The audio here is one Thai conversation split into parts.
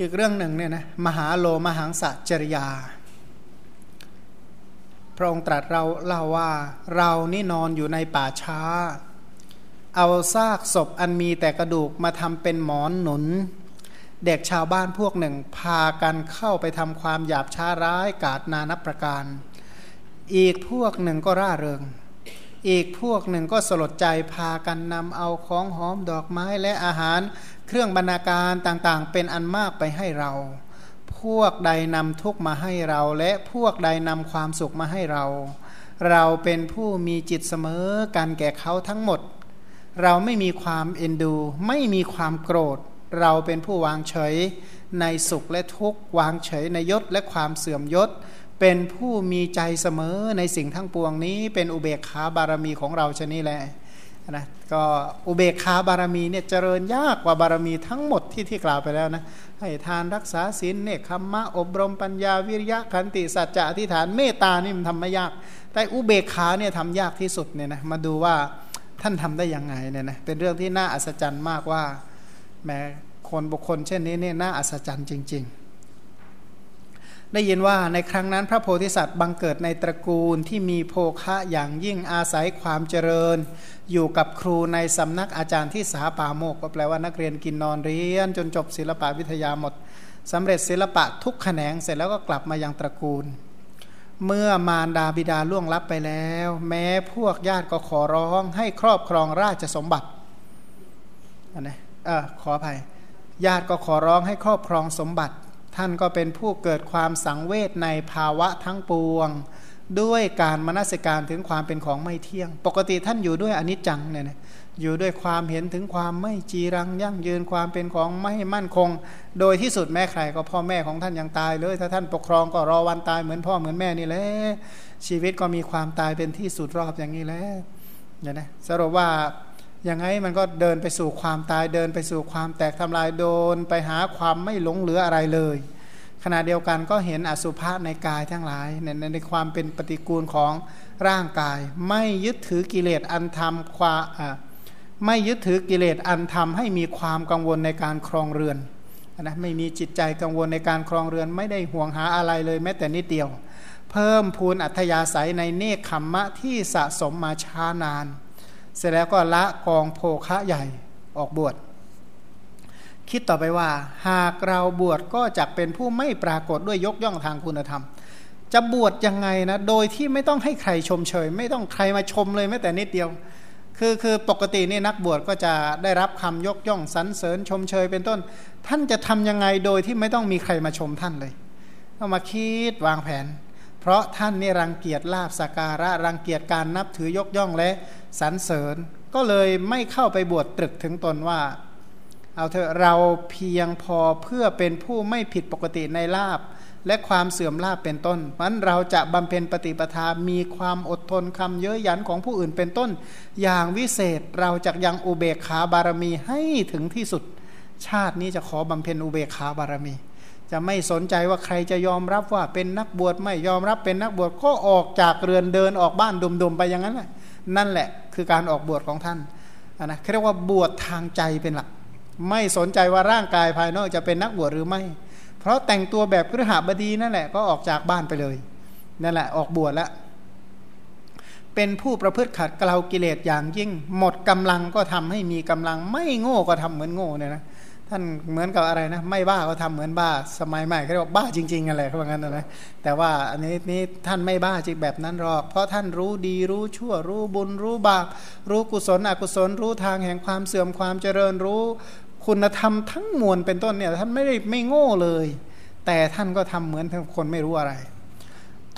อีกเรื่องหนึ่งเนี่ยนะมหาโลมหังสะจริยา พระองค์ตรัสเราเล่าว่าเรานี่นอนอยู่ในป่าช้า เอาซากศพอันมีแต่กระดูกมาทำเป็นหมอนหนุน เด็กชาวบ้านพวกหนึ่ง พากันเข้าไปทำความหยาบช้าร้ายกาดนานับประการ อีกพวกหนึ่งก็ร่าเริง อีกพวกหนึ่งก็สลดใจพากันนำเอาของหอมดอกไม้และอาหาร เครื่องบรรณาการต่างๆ เป็นอันมากไปให้เรา พวกใดนำทุกมาให้เรา และพวกใดนำความสุขมาให้เรา เราเป็นผู้มีจิตเสมอกันแก่เขาทั้งหมด เราไม่มีความเอ็นดู ไม่มีความโกรธ เราเป็นผู้วางเฉยในสุขและทุกข์วางเฉยในยศและความเสื่อมยศ เป็นผู้มีใจเสมอในสิ่งทั้งปวงนี้ เป็นอุเบกขาบารมีของเราชนี้แหละนะก็อุเบกขาบารมีเนี่ยเจริญยากกว่าบารมีทั้งหมดที่ที่กล่าวไปแล้วนะให้ทานรักษาศีลเนคขมมะอบรมปัญญาวิริยะขันติสัจจะอธิษฐานเมตตานี่มันทำไม่ยาก แต่อุเบกขาเนี่ยทำยากที่สุดเนี่ยนะมาดูว่าท่านทำได้ยังไงเนี่ยนะเป็นเรื่องที่น่าอัศจรรย์มากว่าแม้คนบุคคลเช่นนี้เนี่ยน่าอัศจรรย์จริง ๆ ได้ยินว่าในครั้งนั้นพระโพธิสัตว์บังเกิดในตระกูลที่มีโภคะอย่างยิ่งอาศัยความเจริญ อยู่กับครูในสำนักอาจารย์ที่สาปาโมกก็แปลว่านักเรียนกินนอนเรียน จนจบศิลปะวิทยาหมดสำเร็จศิลปะทุกแขนงเสร็จแล้วก็กลับมายังตระกูล เมื่อมารดาบิดาล่วงลับไปแล้ว แม้พวกญาติก็ขอร้องให้ครอบครองราชสมบัติอันนี้เออขออภัยญาติก็ขอร้องให้ครอบครองสมบัติ ท่านก็เป็นผู้เกิดความสังเวชในภาวะทั้งปวง ด้วยการมนสิการถึงความเป็นของไม่เที่ยง ปกติท่านอยู่ด้วยอนิจจังเนี่ยนะอยู่ด้วยความเห็นถึงความไม่จีรังยั่งยืนความเป็นของไม่มั่นคง โดยที่สุดแม่ใครก็พ่อแม่ของท่านยังตายเลย ถ้าท่านปกครองก็รอวันตายเหมือนพ่อเหมือนแม่นี่แหละชีวิตก็มีความตายเป็นที่สุดรอบอย่างนี้แหละเนี่ยนะสรุปว่ายังไงมันก็เดินไปสู่ความตายเดินไปสู่ความแตกทำลายโดน ไปหาความไม่หลงเหลืออะไรเลย ขณะเดียวกันก็เห็นอสุภะในกายทั้งหลายในในความเป็นปฏิกูลของร่างกาย ไม่ยึดถือกิเลสอันทำความไม่ยึดถือกิเลสอันทำให้มีความกังวลในการครองเรือนนะไม่มีจิตใจกังวลในการครองเรือน ไม่ได้ห่วงหาอะไรเลยแม้แต่นิดเดียว เพิ่มพูนอัธยาศัยในเนคขมมะที่สะสมมาช้านาน เสร็จแล้วก็ละกองโภคะใหญ่ออกบวช คิดต่อไปว่า หากเราบวชก็จะเป็นผู้ไม่ปรากฏด้วยยกย่องทางคุณธรรม จะบวชยังไงนะ โดยที่ไม่ต้องให้ใครชมเชย ไม่ต้องใครมาชมเลยแม้แต่นิดเดียว คือคือปกตินี่นักบวชก็จะได้รับคำยกย่องสรรเสริญชมเชยเป็นต้น ท่านจะทํำยังไงโดยที่ไม่ต้องมีใครมาชมท่านเลยต้องมาคิดวางแผน เพราะท่านนี่รังเกียจลาบสการะรังเกียจการนับถือยกย่องและสรรเสริญ ก็เลยไม่เข้าไปบวชตรึกถึงตนว่า เอาเถอะเราเพียงพอเพื่อเป็นผู้ไม่ผิดปกติในลาบ และความเสื่อมลาบเป็นต้นมันเราจะบำเพ็ญปฏิปทา มีความอดทนคำเยอะยันของผู้อื่นเป็นต้น อย่างวิเศษเราจะยังอุเบกขาบารมีให้ถึงที่สุด ชาตินี้จะขอบำเพ็ญอุเบกขาบารมี จะไม่สนใจว่าใครจะยอมรับว่าเป็นนักบวชไม่ยอมรับเป็นนักบวชก็ออกจากเรือนเดินออกบ้านดุมๆไปอย่างนั้นแหละนั่นแหละคือการออกบวชของท่านนะเรียกว่าบวชทางใจเป็นหลัก ไม่สนใจว่าร่างกายภายนอกจะเป็นนักบวชหรือไม่ เพราะแต่งตัวแบบครหบดีนั่นแหละก็ออกจากบ้านไปเลยนั่นแหละออกบวชแล้วเป็นผู้ประพฤติขัดเกลากิเลสอย่างยิ่ง หมดกำลังก็ทำให้มีกำลัง ไม่โง่ก็ทำเหมือนโง่เนี่ยนะท่านเหมือนกับอะไรนะ ไม่บ้าก็ทำเหมือนบ้า สมัยใหม่เขาเรียกว่าบ้าจริงๆอะไรเขาบอกงั้นนะแต่ว่าอันนี้นี่ท่านไม่บ้าจริงแบบนั้นหรอก เพราะท่านรู้ดีรู้ชั่วรู้บุญรู้บาปรู้กุศลอกุศลรู้ทางแห่งความเสื่อมความเจริญรู้ คุณธรรมทั้งมวลเป็นต้นเนี่ยท่านไม่ได้ไม่โง่เลย แต่ท่านก็ทำเหมือนคนไม่รู้อะไร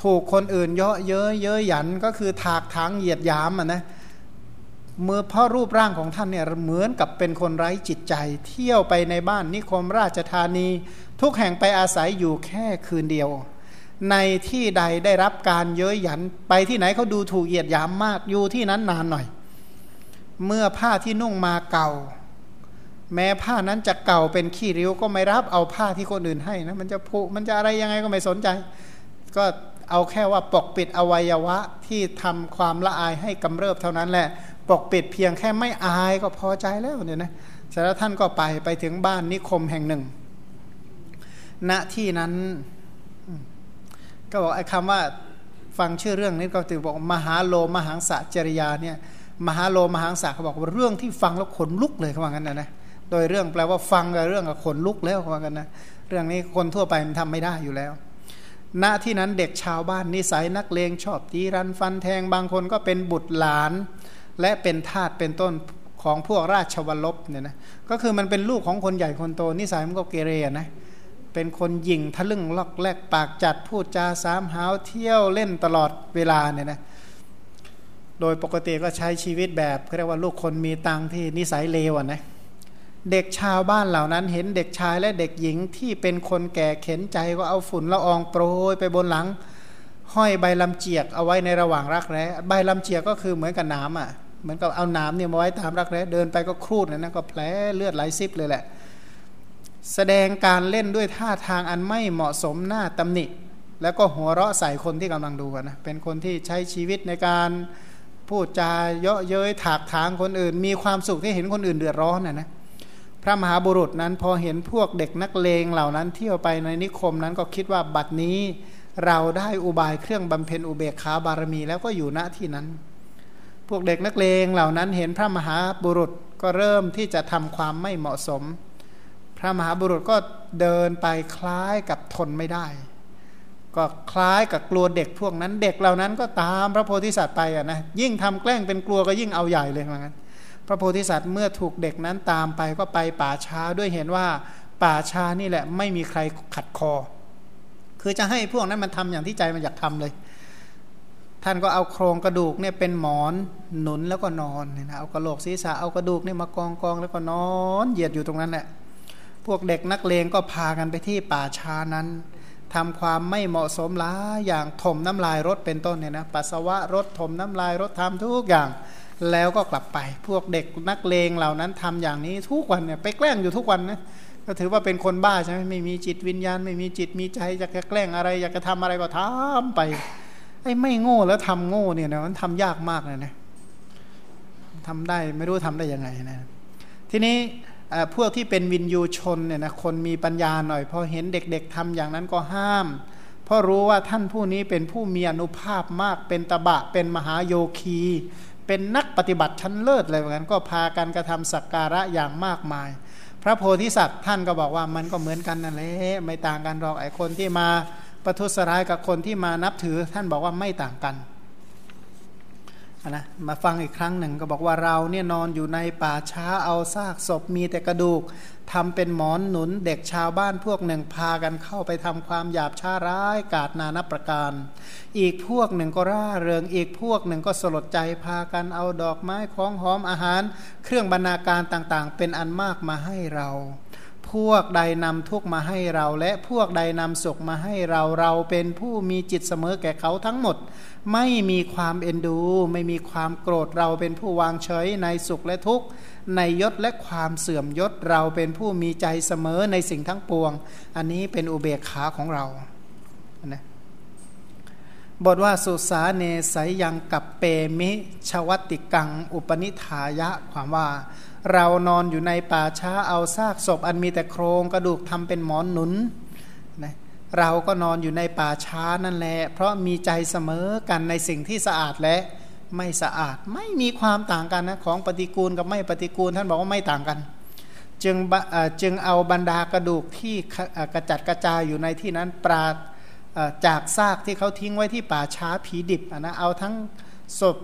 ถูกคนอื่นเยาะเย้ยเย้ยหยันก็คือถากถางเหยียดยามอะนะเมื่อพ่อรูปร่างของท่านเนี่ยเหมือนกับเป็นคนไร้จิตใจ เที่ยวไปในบ้านนิคมราชธานี ทุกแห่งไปอาศัยอยู่แค่คืนเดียว ในที่ใดได้รับการเย้ยหยันไปที่ไหนเขาดูถูกเหยียดยามมากอยู่ที่นั้นนานหน่อย เมื่อผ้าที่นุ่งมาเก่า แม้ผ้านั้นจะเก่าเป็นขี้ริ้วก็ไม่รับเอาผ้าที่คนอื่นให้นะมันจะผุมันจะอะไรยังไงก็ไม่สนใจ ก็เอาแค่ว่าปกปิดอวัยวะที่ทำความละอายให้กำเริบเท่านั้นแหละปกปิดเพียงแค่ไม่อายก็พอใจแล้วเนี่ยนะเสร็จแล้วท่านก็ไปไปถึงบ้านนิคมแห่งหนึ่ง ณที่นั้น ก็บอกไอ้คำว่าฟังชื่อเรื่องนี้ก็ถือบอกมหาโลมหังสะจริยาเนี่ยมหาโลมหังสะเขาบอกว่าเรื่องที่ฟังแล้วขนลุกเลยเขาว่างั้นนะนะ โดยเรื่องแปลว่าฟังกับเรื่องกับขนลุกแล้วว่ากันนะเรื่องนี้คนทั่วไปมันทำไม่ได้อยู่แล้ว ณที่นั้นเด็กชาวบ้านนิสัยนักเลงชอบตีรันฟันแทงบางคนก็เป็นบุตรหลาน และเป็นทาสเป็นต้นของพวกราชวลบเนี่ยนะก็คือมันเป็นลูกของคนใหญ่คนโตนิสัยมันก็เกเรนะเป็นคนหยิ่งทะลึ่งลอกแลกปากจัดพูดจาสามหาวเที่ยวเล่นตลอดเวลาเนี่ยนะโดยปกติก็ใช้ชีวิตแบบเรียกว่าลูกคนมีตังที่นิสัยเลวอะนะ เด็กชาวบ้านเหล่านั้น เห็นเด็กชายและเด็กหญิงที่เป็นคนแก่เข็นใจก็เอาฝุ่นละอองโปรยไปบนหลัง ห้อยใบลำเจียกเอาไว้ในระหว่างรักแร้ใบลำเจียกก็คือเหมือนกับน้ำอะเหมือนกับเอาน้ำเนี่ยมาไว้ตามรักแร้เดินไปก็ครูดนะนะก็แผลเลือดไหลซิบเลยแหละ แสดงการเล่นด้วยท่าทางอันไม่เหมาะสมหน้าตำหนิแล้วก็หัวเราะใส่คนที่กำลังดูนะเป็นคนที่ใช้ชีวิตในการพูดจาเยาะเย้ยถากถางคนอื่น มีความสุขที่เห็นคนอื่นเดือดร้อนนะนะ ระมหาบุรุษนั้นพอเห็นพวกเด็กนักเลงเหล่านั้นเที่ยวไปในนิคมนั้นก็คิดว่าบัดนี้เราได้อุบายเครื่องบำเพ็ญอุเบกขาบารมีแล้วก็อยู่ณที่นั้น พวกเด็กนักเลงเหล่านั้นเห็นพระมหาบุรุษก็เริ่มที่จะทำความไม่เหมาะสม พระมหาบุรุษก็เดินไปคล้ายกับทนไม่ได้ ก็คล้ายกับกลัวเด็กพวกนั้น เด็กเหล่านั้นก็ตามพระโพธิสัตว์ไปอะนะยิ่งทำแกล้งเป็นกลัวก็ยิ่งเอาใหญ่เลยเหมือนกัน พระโพธิสัตว์เมื่อถูกเด็กนั้นตามไปก็ไปป่าช้าด้วยเห็นว่าป่าช้านี่แหละไม่มีใครขัดคอ คือจะให้พวกนั้นมันทำอย่างที่ใจมันอยากทำเลย ท่านก็เอาโครงกระดูกเนี่ยเป็นหมอนหนุนแล้วก็นอนเนี่ยนะเอากระโหลกศีรษะเอากระดูกเนี่ยมากองกองแล้วก็นอนเหยียดอยู่ตรงนั้นแหละพวกเด็กนักเลงก็พากันไปที่ป่าช้านั้นทำความไม่เหมาะสมล้าอย่างถมน้ำลายรถเป็นต้นเนี่ยนะปัสสาวะรถถมน้ำลายรถทำทุกอย่าง แล้วก็กลับไป พวกเด็กนักเลงเหล่านั้นทำอย่างนี้ทุกวันเนี่ยไปแกล้งอยู่ทุกวันนะก็ถือว่าเป็นคนบ้าใช่ไหมไม่มีจิตวิญญาณ ไม่มีจิตมีใจอยากจะแกล้งอะไร อยากจะทำอะไรก็ทำไปไอ้ไม่โง่แล้วทำโง่เนี่ยนะมันทำยากมากเลยนะทำได้ไม่รู้ทำได้ยังไงนะทีนี้พวกที่เป็นวินยูชนเนี่ยนะคนมีปัญญาหน่อยพอเห็นเด็กๆทำอย่างนั้นก็ห้าม เพราะรู้ว่าท่านผู้นี้เป็นผู้มีอนุภาพมากเป็นตบะเป็นมหาโยคี เป็นนักปฏิบัติชั้นเลิศเลยเหมือนกันก็พากันกระทำสักการะอย่างมากมาย พระโพธิสัตว์ท่านก็บอกว่ามันก็เหมือนกันนั่นแหละไม่ต่างกันหรอกไอ้คนที่มาประทุษร้ายกับคนที่มานับถือท่านบอกว่าไม่ต่างกัน นะมาฟังอีกครั้งหนึ่งก็บอกว่าเราเนี่ยนอนอยู่ในป่าช้าเอาซากศพมีแต่กระดูกทำเป็นหมอนหนุนเด็กชาวบ้านพวกหนึ่งพากันเข้าไปทำความหยาบช้าร้ายกาดนานับประการ อีกพวกหนึ่งก็ร่าเริงอีกพวกหนึ่งก็สลดใจพากันเอาดอกไม้ของหอมอาหาร เครื่องบรรณาการต่างๆ เป็นอันมากมาให้เรา วกใดนำทุกมาให้เรา และพวกใดนำสุขมาให้เราเราเป็นผู้มีจิตเสมอแก่เขาทั้งหมด ไม่มีความเอ็นดู ไม่มีความโกรธเราเป็นผู้วางเฉยในสุขและทุกข์ในยศและความเสื่อมยศเราเป็นผู้มีใจเสมอในสิ่งทั้งปวง อันนี้เป็นอุเบกขาของเรานะบทว่าสุสาเนสยยังกับเปมิชวัติกัง อุปนิทายะความว่า เรานอนอยู่ในป่าช้าเอาซากศพอันมีแต่โครงกระดูกทำเป็นหมอนหนุนนะเราก็นอนอยู่ในป่าช้านั่นแหละเพราะมีใจเสมอกันในสิ่งที่สะอาดและไม่สะอาดไม่มีความต่างกันนะของปฏิกูลกับไม่ปฏิกูลท่านบอกว่าไม่ต่างกัน จึงจึงเอาบรรดากระดูกที่กระจัดกระจายอยู่ในที่นั้นปราดจากซากที่เขาทิ้งไว้ที่ป่าช้าผีดิบนะเอาทั้งศพ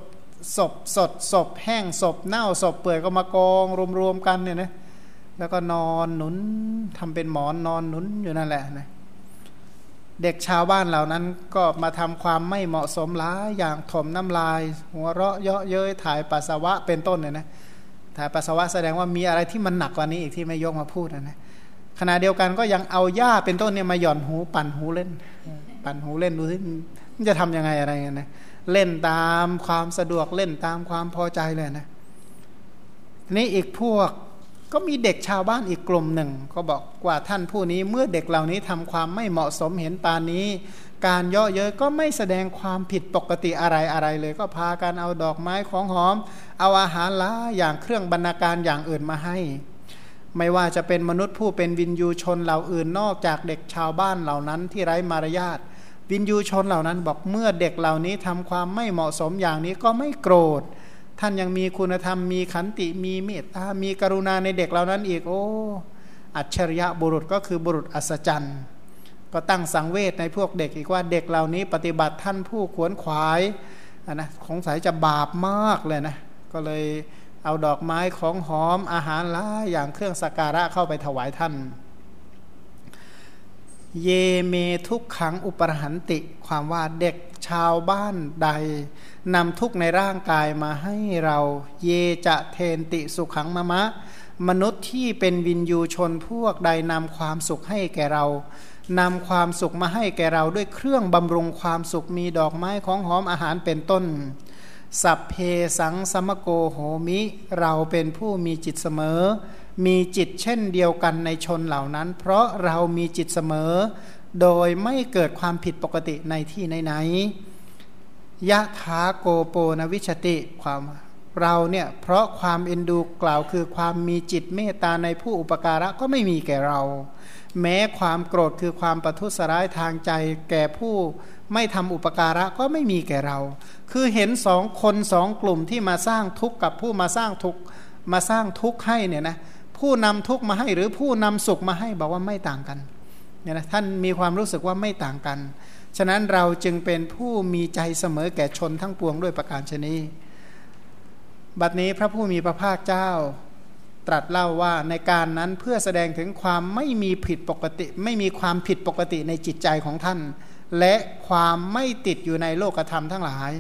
ศพสดศพแห้งศพเน่าศพเปื่อยก็มากองรวมๆกันเนี่ยนะแล้วก็นอนหนุนทำเป็นหมอนนอนหนุนอยู่นั่นแหละนะเด็กชาวบ้านเหล่านั้นก็มาทำความไม่เหมาะสมหลายอย่างถมน้ำลาย หัวเราะเยาะเย้ยถ่ายปัสสาวะเป็นต้นเนี่ยนะถ่ายปัสสาวะแสดงว่ามีอะไรที่มันหนักกว่านี้อีกที่ไม่ยกมาพูดนะนะขณะเดียวกันก็ยังเอาหญ้าเป็นต้นเนี่ยมาหย่อนหูปั่นหูเล่น ปั่นหูเล่นดูสิมันจะทํำยังไงอะไรเงี้ยนะ เล่นตามความสะดวกเล่นตามความพอใจเลยนะนี่อีกพวกก็มีเด็กชาวบ้านอีกกลุ่มหนึ่ง ก็บอกว่าท่านผู้นี้เมื่อเด็กเหล่านี้ทำความไม่เหมาะสมเห็นปานนี้ การเยาะเย้ยก็ไม่แสดงความผิดปกติอะไรอะไรเลย ก็พากันเอาดอกไม้ของหอม เอาอาหารละอย่างเครื่องบรรณาการอย่างอื่นมาให้ ไม่ว่าจะเป็นมนุษย์ผู้เป็นวินยูชนเหล่าอื่นนอกจากเด็กชาวบ้านเหล่านั้นที่ไร้มารยาท วินยูชนเหล่านั้นบอกเมื่อเด็กเหล่านี้ทำความไม่เหมาะสมอย่างนี้ก็ไม่โกรธ ท่านยังมีคุณธรรมมีขันติมีเมตตา มีกรุณาในเด็กเหล่านั้นอีกโอ้อัจฉริยะบุรุษก็คือบุรุษอัศจรรย์ก็ตั้งสังเวชในพวกเด็กอีกว่าเด็กเหล่านี้ปฏิบัติท่านผู้ขวนขวายนะของสายจะบาปมากเลยนะ ก็เลยเอาดอกไม้ของหอมอาหารล้าอย่างเครื่องสักการะเข้าไปถวายท่าน เยเมทุกขังอุปรหันติ ความว่าเด็กชาวบ้านใดนำทุกในร่างกายมาให้เรา เยจะเทนติสุขังมะมะ มนุษย์ที่เป็นวินยูชนพวกใดนำความสุขให้แก่เรานำความสุขมาให้แก่เราด้วยเครื่องบำรุงความสุขมีดอกไม้ของหอมอาหารเป็นต้น สัพเพสังสมโกโหมิ เราเป็นผู้มีจิตเสมอ มีจิตเช่นเดียวกันในชนเหล่านั้น เพราะเรามีจิตเสมอ โดยไม่เกิดความผิดปกติในที่ไหนๆยะถาโกโปนวิชติความเราเนี่ยเพราะความเอ็นดูกล่าวคือความมีจิตเมตตาในผู้อุปการะก็ไม่มีแก่เรา แม้ความโกรธคือความประทุษร้ายทางใจแก่ผู้ไม่ทำอุปการะก็ไม่มีแก่เรา คือเห็นสองคนสองกลุ่มที่มาสร้างทุกข์กับผู้มาสร้างทุกข์มาสร้างทุกข์ให้เนี่ยนะ ผู้นำทุกมาให้หรือผู้นำสุขมาให้บอกว่าไม่ต่างกันเนี่ยนะท่านมีความรู้สึกว่าไม่ต่างกัน ฉะนั้นเราจึงเป็นผู้มีใจเสมอแก่ชนทั้งปวงด้วยประการชนีบัดนี้พระผู้มีพระภาคเจ้า ตรัสเล่าว่าในการนั้นเพื่อแสดงถึงความไม่มีผิดปกติ ไม่มีความผิดปกติในจิตใจของท่าน และความไม่ติดอยู่ในโลกธรรมทั้งหลาย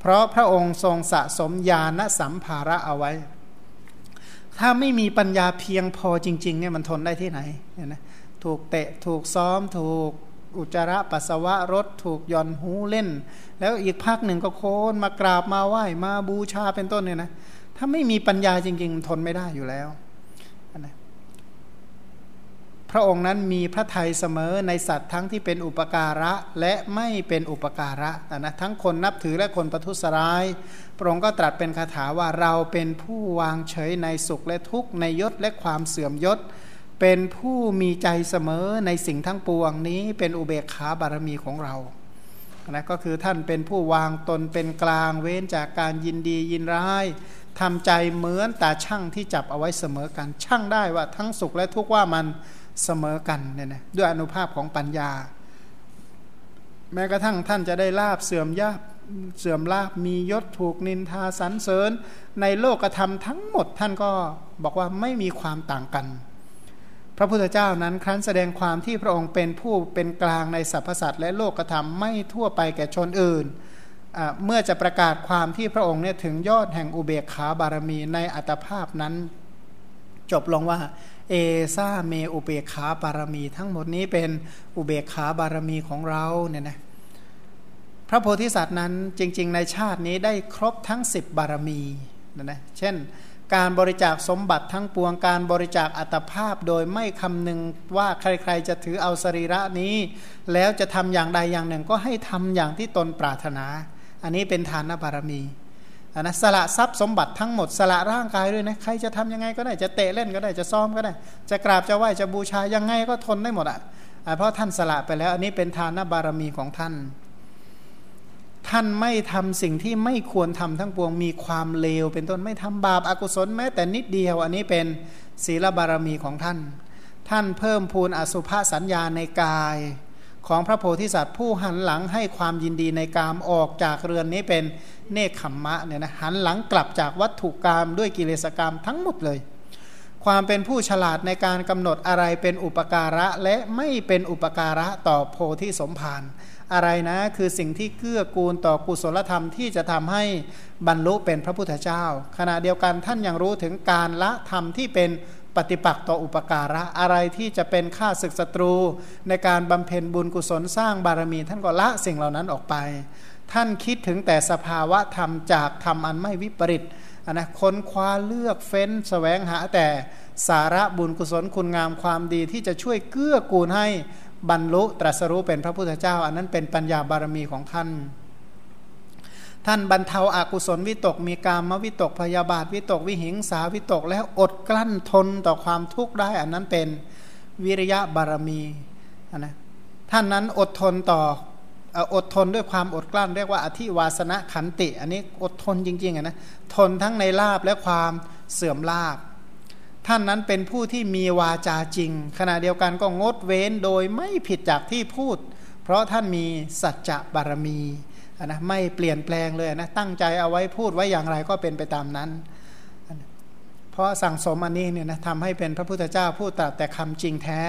เพราะพระองค์ทรงสะสมญาณสัมภาระเอาไว้ ถ้าไม่มีปัญญาเพียงพอจริงๆเนี่ยมันทนได้ที่ไหนเนี่ยนะถูกเตะถูกซ้อม ถูกอุจจาระปัสสาวะรถถูกย่อนหูเล่น แล้วอีกภาคหนึ่งก็โคนมากราบมาไหว้มาบูชาเป็นต้นเนี่ยนะถ้าไม่มีปัญญาจริงๆ ทนไม่ได้อยู่แล้ว พระองค์นั้นมีพระทัยเสมอในสัตว์ทั้งที่เป็นอุปการะและไม่เป็นอุปการะนะทั้งคนนับถือและคนประทุษร้าย พระองค์ก็ตรัสเป็นคาถาว่าเราเป็นผู้วางเฉยในสุขและทุกข์ในยศและความเสื่อมยศ เป็นผู้มีใจเสมอในสิ่งทั้งปวงนี้เป็นอุเบกขาบารมีของเรานะก็คือท่านเป็นผู้วางตนเป็นกลางเว้นจากการยินดียินร้ายทำใจเหมือนตาช่างที่จับเอาไว้เสมอกันช่างได้ว่าทั้งสุขและทุกข์ว่ามัน เสมอกันเนี่ยนะด้วยอนุภาพของปัญญา แม้กระทั่งท่านจะได้ลาบเสื่อมยาบเสื่อมลาบมียศถูกนินทาสรรเสริญ ในโลกธรรมทั้งหมดท่านก็บอกว่าไม่มีความต่างกัน พระพุทธเจ้านั้นครั้นแสดงความที่พระองค์เป็นผู้เป็นกลางในสรรพสัตว์และโลกธรรมไม่ทั่วไปแก่ชนอื่น เมื่อจะประกาศความที่พระองค์เนี่ยถึงยอดแห่งอุเบกขาบารมีในอัตภาพนั้น จบลงว่าเอซาเมอุเบขาบารมี ทั้งหมดนี้เป็นอุเบขาบารมีของเราเนี่ยนะพระโพธิสัตว์นั้นจริง ๆ ในชาตินี้ได้ครบทั้ง 10 บารมีนะนะเช่น การบริจาคสมบัติทั้งปวงการบริจาคอัตภาพโดยไม่คำนึงว่าใครๆจะถือเอาสรีระนี้ แล้วจะทำอย่างใดอย่างหนึ่งก็ให้ทำอย่างที่ตนปรารถนา อันนี้เป็นทานบารมี นนะสละทรัพย์สมบัติทั้งหมดสละร่างกายด้วยนะใครจะทำยังไงก็ได้จะเตะเล่นก็ได้จะซ้อมก็ได้ จะกราบจะไหว้จะบูชายังไงก็ทนได้หมดอะเพราะท่านสละไปแล้ว อันนี้เป็นทานบารมีของท่าน ท่านไม่ทำสิ่งที่ไม่ควรทำทั้งปวงมีความเลว เป็นต้นไม่ทำบาปอากุศลแม้แต่นิดเดียว อันนี้เป็นศีลบารมีของท่าน ท่านเพิ่มพูนอสุภาสัญญาในกายของพระโพธิสัตว์ผู้หันหลังให้ความยินดีในกามออกจากเรือนนี้เป็น เนคขมมะเนี่ยนะหันหลังกลับจากวัตถุกรรมด้วยกิเลสกรรมทั้งหมดเลย ความเป็นผู้ฉลาดในการกำหนดอะไรเป็นอุปการะและไม่เป็นอุปการะต่อโพธิสมภารอะไรนะคือสิ่งที่เกื้อกูลต่อกุศลธรรมที่จะทำให้บรรลุเป็นพระพุทธเจ้า ขณะเดียวกันท่านยังรู้ถึงการละธรรมที่เป็นปฏิปักษ์ต่ออุปการะอะไรที่จะเป็นค่าศึกศัตรู ในการบำเพ็ญบุญกุศลสร้างบารมี ท่านก็ละสิ่งเหล่านั้นออกไป ท่านคิดถึงแต่สภาวะธรรมจากธรรมอันไม่วิปริตนนะค้นคว้าเลือกเฟ้นสแสวงหาแต่สาระบุญกุศลคุณงามความดีที่จะช่วยเกื้อกูลให้บรรลุตรัสรู้เป็นพระพุทธเจ้า อันนั้นเป็นปัญญาบารมีของท่าน ท่านบรรเทาอากุศลวิตกมีกามวิตกพยาบาทวิตกวิหิงสาวิตกแล้วอดกลั้นทนต่อความทุกข์ได้ อันนั้นเป็นวิริยะบารมีนะท่านนั้นอดทนต่อ อดทนด้วยความอดกลั้นเรียกว่าอธิวาสนะขันติ อันนี้อดทนจริงๆนะทนทั้งในลาบและความเสื่อมลาบ ท่านนั้นเป็นผู้ที่มีวาจาจริง ขณะเดียวกันก็งดเว้นโดยไม่ผิดจากที่พูด เพราะท่านมีสัจจะบารมีนะไม่เปลี่ยนแปลงเลยนะตั้งใจเอาไว้พูดไว้อย่างไรก็เป็นไปตามนั้น เพราะสั่งสมอันนี้เนี่ยนะทำให้เป็นพระพุทธเจ้าพูดแต่แต่คำจริงแท้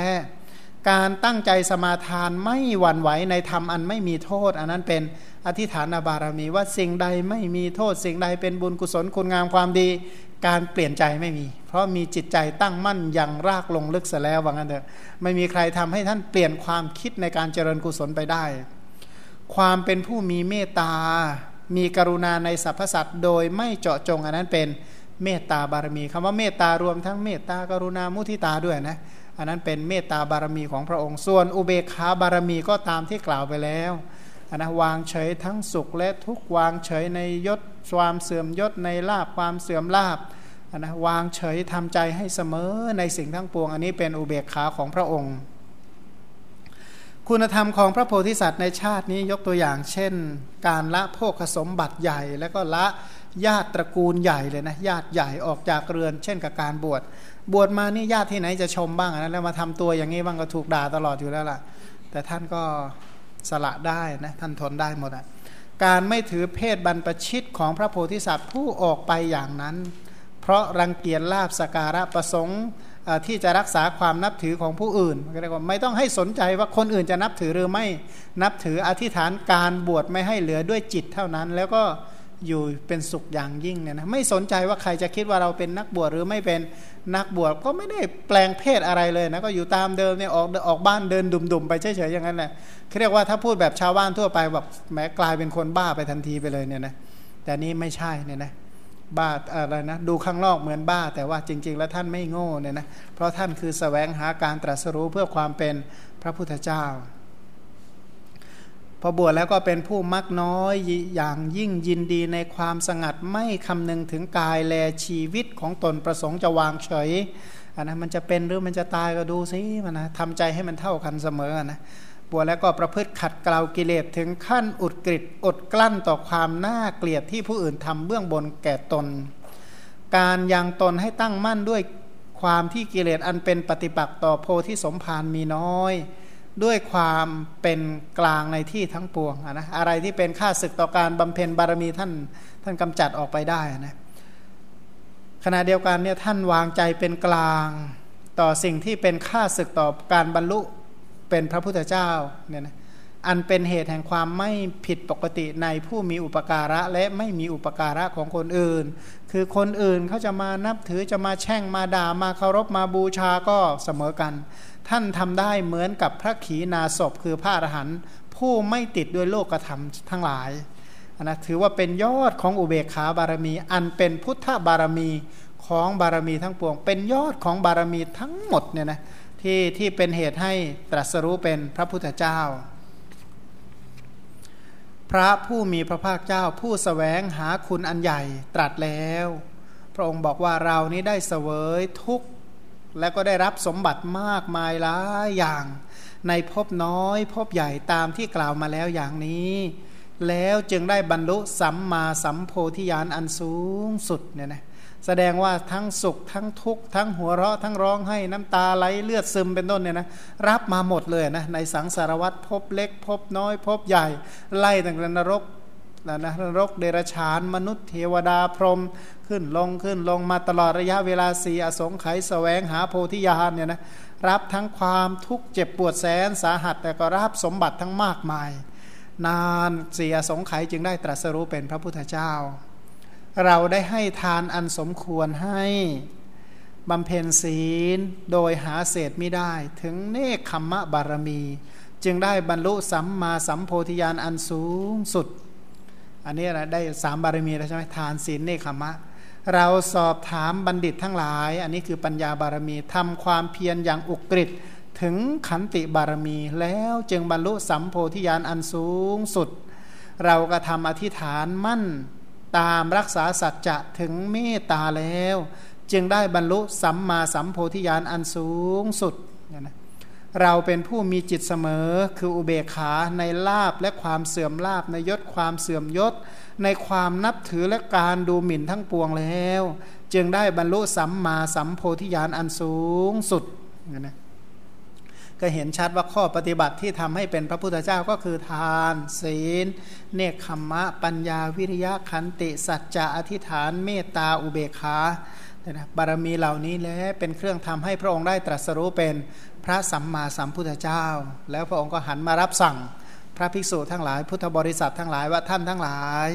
การตั้งใจสมาทานไม่หวั่นไหวในธรรมอันไม่มีโทษ อันนั้นเป็นอธิฐานบารมีว่าสิ่งใดไม่มีโทษ สิ่งใดเป็นบุญกุศลคุณงามความดี การเปลี่ยนใจไม่มี เพราะมีจิตใจตั้งมั่นอย่างรากลงลึกเสียแล้วว่างั้นเถอะไม่มีใครทำให้ท่านเปลี่ยนความคิดในการเจริญกุศลไปได้ ความเป็นผู้มีเมตตา มีกรุณาในสรรพสัตว์โดยไม่เจาะจงอันนั้นเป็นเมตตาบารมีคำว่าเมตตารวมทั้งเมตตากรุณามุทิตาด้วยนะ อันนั้นเป็นเมตตาบารมีของพระองค์ ส่วนอุเบกขาบารมีก็ตามที่กล่าวไปแล้วนนะวางเฉยทั้งสุขและทุกวางเฉยในยศความเสื่อมยศในลาบความเสื่อมลาบนะวางเฉยทำใจให้เสมอในสิ่งทั้งปวง อันนี้เป็นอุเบกขาของพระองค์ คุณธรรมของพระโพธิสัตว์ในชาตินี้ยกตัวอย่างเช่น การละโภคสมบัติใหญ่แล้วก็ละ ญาติตระกูลใหญ่เลยนะญาติใหญ่ออกจากเรือน เช่นกับการบวช บวชมานี่ญาติที่ไหนจะชมบ้างนะแล้วมาทำตัวอย่างนี้บ้างก็ถูกด่าตลอดอยู่แล้วล่ะ แต่ท่านก็สละได้นะท่านทนได้หมดอะการไม่ถือเพศบรรพชิตของพระโพธิสัตว์ผู้ออกไปอย่างนั้น เพราะรังเกียจลาบสการะประสงค์ที่จะรักษาความนับถือของผู้อื่นก็เรียกว่าไม่ต้องให้สนใจว่าคนอื่นจะนับถือหรือไม่นับถืออธิษฐานการบวชไม่ให้เหลือด้วยจิตเท่านั้น แล้วก็ อยู่เป็นสุขอย่างยิ่งเนี่ยนะไม่สนใจว่าใครจะคิดว่าเราเป็นนักบวชหรือไม่เป็นนักบวชก็ไม่ได้แปลงเพศอะไรเลยนะก็อยู่ตามเดิมเนี่ยออกออกบ้านเดินดุ่มๆไปเฉยๆอย่างนั้นแหละเรียกว่าถ้าพูดแบบชาวบ้านทั่วไปแบบแม้กลายเป็นคนบ้าไปทันทีไปเลยเนี่ยนะแต่นี้ไม่ใช่เนี่ยนะบ้าอะไรนะดูข้างนอกเหมือนบ้า แต่ว่าจริง ๆ แล้วท่านไม่โง่เนี่ยนะเพราะท่านคือสแสวงหาการตรัสรู้เพื่อความเป็นพระพุทธเจ้า พอบวชแล้วก็เป็นผู้มักน้อยอย่างยิ่งยินดีในความสงัดไม่คำนึงถึงกายแลชีวิตของตนประสงค์จะวางเฉยนนะมันจะเป็นหรือมันจะตายก็ดูสิมันนะทำใจให้มันเท่ากันเสมอนะบวชแล้วก็ประพฤติขัดเกลากิเลสถึงขั้นอุดกริดอดกลั้นต่อความน่าเกลียดที่ผู้อื่นทำเบื้องบนแก่ตน การยังตนให้ตั้งมั่นด้วยความที่กิเลสอันเป็นปฏิปักษ์ต่อโพธิสมภารมีน้อย ด้วยความเป็นกลางในที่ทั้งปวงนะอะไรที่เป็นค่าศึกต่อการบำเพ็ญบารมีท่านท่านกำจัดออกไปได้นะขณะเดียวกันเนี่ยท่านวางใจเป็นกลางต่อสิ่งที่เป็นค่าศึกต่อการบรรลุเป็นพระพุทธเจ้าเนี่ยนะอันเป็นเหตุแห่งความไม่ผิดปกติในผู้มีอุปการะและไม่มีอุปการะของคนอื่น คือคนอื่นเขาจะมานับถือจะมาแช่งมาด่ามาเคารพมาบูชาก็เสมอกัน ท่านทำได้เหมือนกับพระขีณาสพคือพระอรหันต์ผู้ไม่ติดด้วยโลกธรรมทั้งหลายนะถือว่าเป็นยอดของอุเบกขาบารมี อันเป็นพุทธบารมีของบารมีทั้งปวง เป็นยอดของบารมีทั้งหมดเนี่ยนะที่ที่เป็นเหตุให้ตรัสรู้เป็นพระพุทธเจ้า พระผู้มีพระภาคเจ้าผู้สแสวงหาคุณอันใหญ่ตรัสแล้ว พระองค์บอกว่าเรานี้ได้เสวยทุกข และก็ได้รับสมบัติมากมายหลายอย่าง ในภพน้อยภพใหญ่ตามที่กล่าวมาแล้วอย่างนี้ แล้วจึงได้บรรลุสัมมาสัมโพธิญาณอันสูงสุดเนี่ยนะแสดงว่าทั้งสุขทั้งทุกข์ทั้งหัวเราะทั้งร้องให้น้ำตาไหลเลือดซึมเป็นต้นเนี่ยนะรับมาหมดเลยนะในสังสารวัตรพบเล็กพบน้อยพบใหญ่ ไล่ตั้งแต่นรกนะนะนรกเดรัจฉาน มนุษย์เทวดาพรหม ขึ้นลงขึ้นลงมาตลอดระยะเวลาสีอสงไขยแสวงหาโพธิญาณเนี่ยนะรับทั้งความทุกข์เจ็บปวดแสนสาหัส แต่ก็รับสมบัติทั้งมากมาย นานเสียสงไขยจึงได้ตรัสรู้เป็นพระพุทธเจ้า เราได้ให้ทานอันสมควรให้บำเพ็ญศีลโดยหาเศษไม่ได้ ถึงเนคขมมะบารมี จึงได้บรรลุสัมมาสัมโพธิญาณอันสูงสุด อันนี้นะได้สามบารมีแล้วใช่ไหมทานศีลเนคขมมะ เราสอบถามบัณฑิตทั้งหลาย อันนี้คือปัญญาบารมีทำความเพียรอย่างอุกฤษถึงขันติบารมีแล้วจึงบรรลุสัมโพธิญาณอันสูงสุด เราก็ทำอธิษฐานมั่นตามรักษาสัจจะถึงเมตตาแล้ว จึงได้บรรลุสัมมาสัมโพธิญาณอันสูงสุด เราเป็นผู้มีจิตเสมอคืออุเบกขาในลาบและความเสื่อมลาบในยศความเสื่อมยศ ในความนับถือและการดูหมิ่นทั้งปวงแล้ว จึงได้บรรลุสัมมาสัมโพธิญาณอันสูงสุดนะก็เห็นชัดว่าข้อปฏิบัติที่ทำให้เป็นพระพุทธเจ้าก็คือทาน ศีล เนคขมมะ ปัญญาวิริยะขันติสัจจะอธิษฐานเมตตาอุเบกขาบารมีเหล่านี้แหละเป็นเครื่องทำให้พระองค์ได้ตรัสรู้เป็น พระสัมมาสัมพุทธเจ้า แล้วพระองค์ก็หันมารับสั่งพระภิกษุทั้งหลาย พุทธบริษัททั้งหลายว่าท่านทั้งหลาย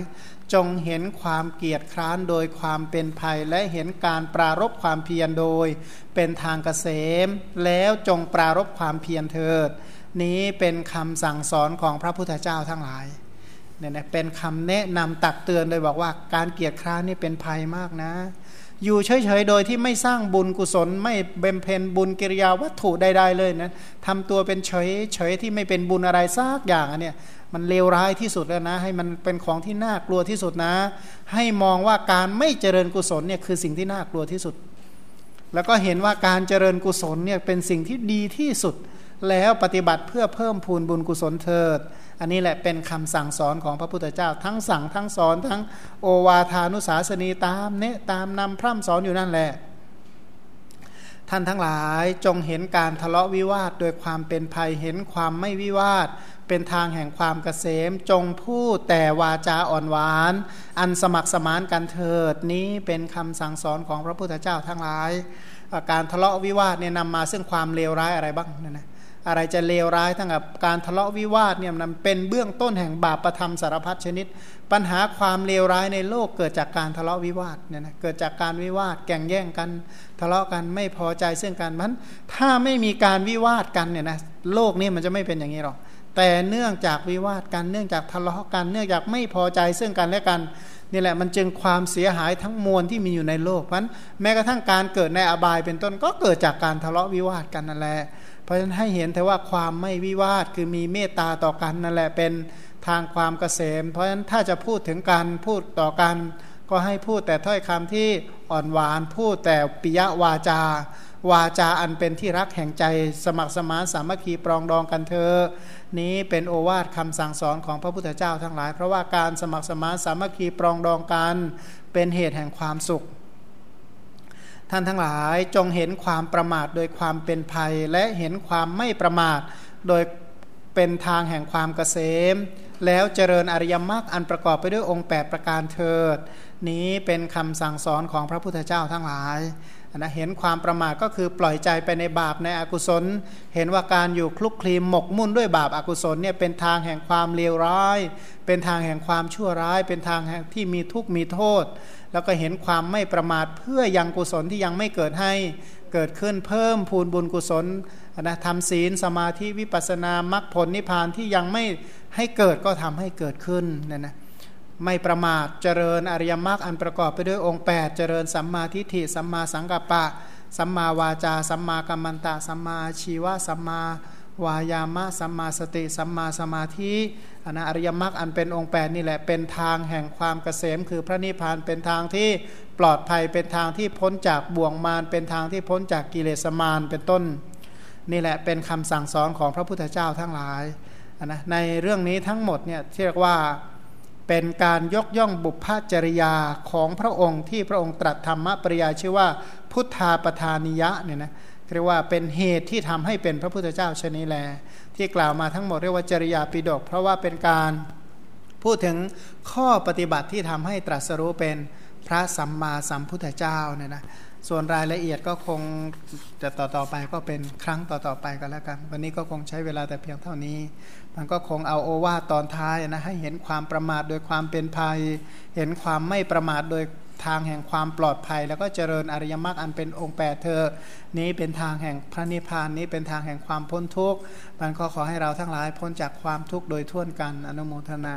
จงเห็นความเกียรติคร้านโดยความเป็นภัยและเห็นการปรารบความเพียรโดย เป็นทางเกษม แล้วจงปรารบความเพียรเถิด นี้เป็นคำสั่งสอนของพระพุทธเจ้าทั้งหลายเนี่ยเป็นคำแนะนำตักเตือนโดยบอกว่าการเกียรติคร้านนี่เป็นภัยมากนะ อยู่เฉยๆ โดยที่ไม่สร้างบุญกุศล ไม่เบมเพนบุญกิริยาวัตถุใดๆเลยนะทำตัวเป็นเฉยเฉยที่ไม่เป็นบุญอะไรซักอย่างอันเนี้ยมันเลวร้ายที่สุดแล้วนะ ให้มันเป็นของที่น่ากลัวที่สุดนะ ให้มองว่าการไม่เจริญกุศลเนี่ยคือสิ่งที่น่ากลัวที่สุด แล้วก็เห็นว่าการเจริญกุศลเนี่ยเป็นสิ่งที่ดีที่สุด แล้วปฏิบัติเพื่อเพิ่มพูนบุญกุศลเถิด อันนี้แหละเป็นคำสั่งสอนของพระพุทธเจ้า ทั้งสั่งทั้งสอนทั้งโอวาทานุสาสนีตามเนะตามนำพร่ำสอนอยู่นั่นแหละ ท่านทั้งหลายจงเห็นการทะเลาะวิวาทโดยความเป็นภัยเห็นความไม่วิวาท เป็นทางแห่งความเกษม จงพูดแต่วาจาอ่อนหวาน อันสมัครสมานกันเถิดนี้เป็นคำสั่งสอนของพระพุทธเจ้าทั้งหลาย การทะเลาะวิวาทเนี่ยนำมาซึ่งความเลวร้ายอะไรบ้างนะนะ อะไรจะเลวร้ายทั้งกับการทะเลาะวิวาทเนี่ยมันเป็นเบื้องต้นแห่งบาปประธรรมสารพัดชนิด ปัญหาความเลวร้ายในโลกเกิดจากการทะเลาะวิวาทเนี่ยนะเกิดจากการวิวาทแก่งแย่งกัน ทะเลาะกันไม่พอใจซึ่งกันมันถ้าไม่มีการวิวาทกันเนี่ยนะโลกนี้มันจะไม่เป็นอย่างนี้หรอกแต่เนื่องจากวิวาทกันเนื่องจากทะเลาะกันเนื่องจากไม่พอใจซึ่งกันและกันนี่แหละมันจึงความเสียหายทั้งมวลที่มีอยู่ในโลกเพราะแม้กระทั่งการเกิดในอบายเป็นต้นก็เกิดจากการทะเลาะวิวาทกันนั่นแหละ เพราะฉะนั้นให้เห็นแต่ว่าความไม่วิวาทคือมีเมตตาต่อกันนั่นแหละเป็นทางความเกษม เพราะฉะนั้นถ้าจะพูดถึงการพูดต่อกัน ก็ให้พูดแต่ถ้อยคำที่อ่อนหวาน พูดแต่ปิยวาจา วาจาอันเป็นที่รักแห่งใจสมัครสมานสามัคคีปรองดองกันเธอนี้เป็นโอวาทคำสั่งสอนของพระพุทธเจ้าทั้งหลาย เพราะว่าการสมัครสมานสามัคคีปรองดองกัน เป็นเหตุแห่งความสุข ท่านทั้งหลายจงเห็นความประมาทโดยความเป็นภัย และเห็นความไม่ประมาทโดยเป็นทางแห่งความเกษม แล้วเจริญอริยมรรคอันประกอบไปด้วยองค์ 8 ประการเถิด นี้เป็นคำสั่งสอนของพระพุทธเจ้าทั้งหลาย นะเห็นความประมาทก็คือปล่อยใจไปในบาปในอกุศล เห็นว่าการอยู่คลุกคลีมหมกมุ่นด้วยบาปอากุศลเนี่ยเป็นทางแห่งความเลวร้าย เป็นทางแห่งความชั่วร้าย เป็นทางแห่งที่มีทุกข์มีโทษ แล้วก็เห็นความไม่ประมาทเพื่อยังกุศลที่ยังไม่เกิดให้เกิดขึ้นเพิ่มพูนบุญกุศลนะทำศีลสมาธิวิปัสสนามรรคผลนิพพานที่ยังไม่ให้เกิดก็ทำให้เกิดขึ้นนี่ยนะ ไม่ประมาทเจริญอริยมรรคอันประกอบไปด้วยองค์ 8 เจริญสัมมาทิฏฐิสัมมาสังกัปปะ สัมมาวาจา สัมมากัมมันตะ สัมมาชีวะสัมมาวายามะสัมมาสติ สัมมาสมาธิอนะอริยมรรคอันเป็นองค์8นี่แหละเป็นทางแห่งความเกษม คือพระนิพพานเป็นทางที่ปลอดภัยเป็นทางที่พ้นจากบ่วงมารเป็นทางที่พ้นจากกิเลสมารเป็นต้น นี่แหละเป็นคำสั่งสอนของพระพุทธเจ้าทั้งหลายนะในเรื่องนี้ทั้งหมดเนี่ยเรียกว่า เป็นการยกย่องบุพจริยาของพระองค์ที่พระองค์ตรัสธรรมปริยาชื่อว่า พุทธาปทานิยะเนี่ยนะเรียกว่าเป็นเหตุที่ทำให้เป็นพระพุทธเจ้าชนิแล ที่กล่าวมาทั้งหมดเรียกว่าจริยาปิดก เพราะว่าเป็นการพูดถึงข้อปฏิบัติที่ทำให้ตรัสรู้เป็นพระสัมมาสัมพุทธเจ้าเนี่ยนะส่วนรายละเอียดก็คงจะต่อต่อไปก็เป็นครั้งต่อต่อไปก็แล้วกัน วันนี้ก็คงใช้เวลาแต่เพียงเท่านี้ มันก็คงเอาโอวาตอนท้ายนะให้เห็นความประมาทโดยความเป็นภัย เห็นความไม่ประมาทโดยทางแห่งความปลอดภัย แล้วก็เจริญอริยมรรคอันเป็นองค์แปดเธอ นี้เป็นทางแห่งพระนิพพานนี้เป็นทางแห่งความพ้นทุกข์มันก็ขอให้เราทั้งหลายพ้นจากความทุกข์โดยทั่วกันอนุโมทนา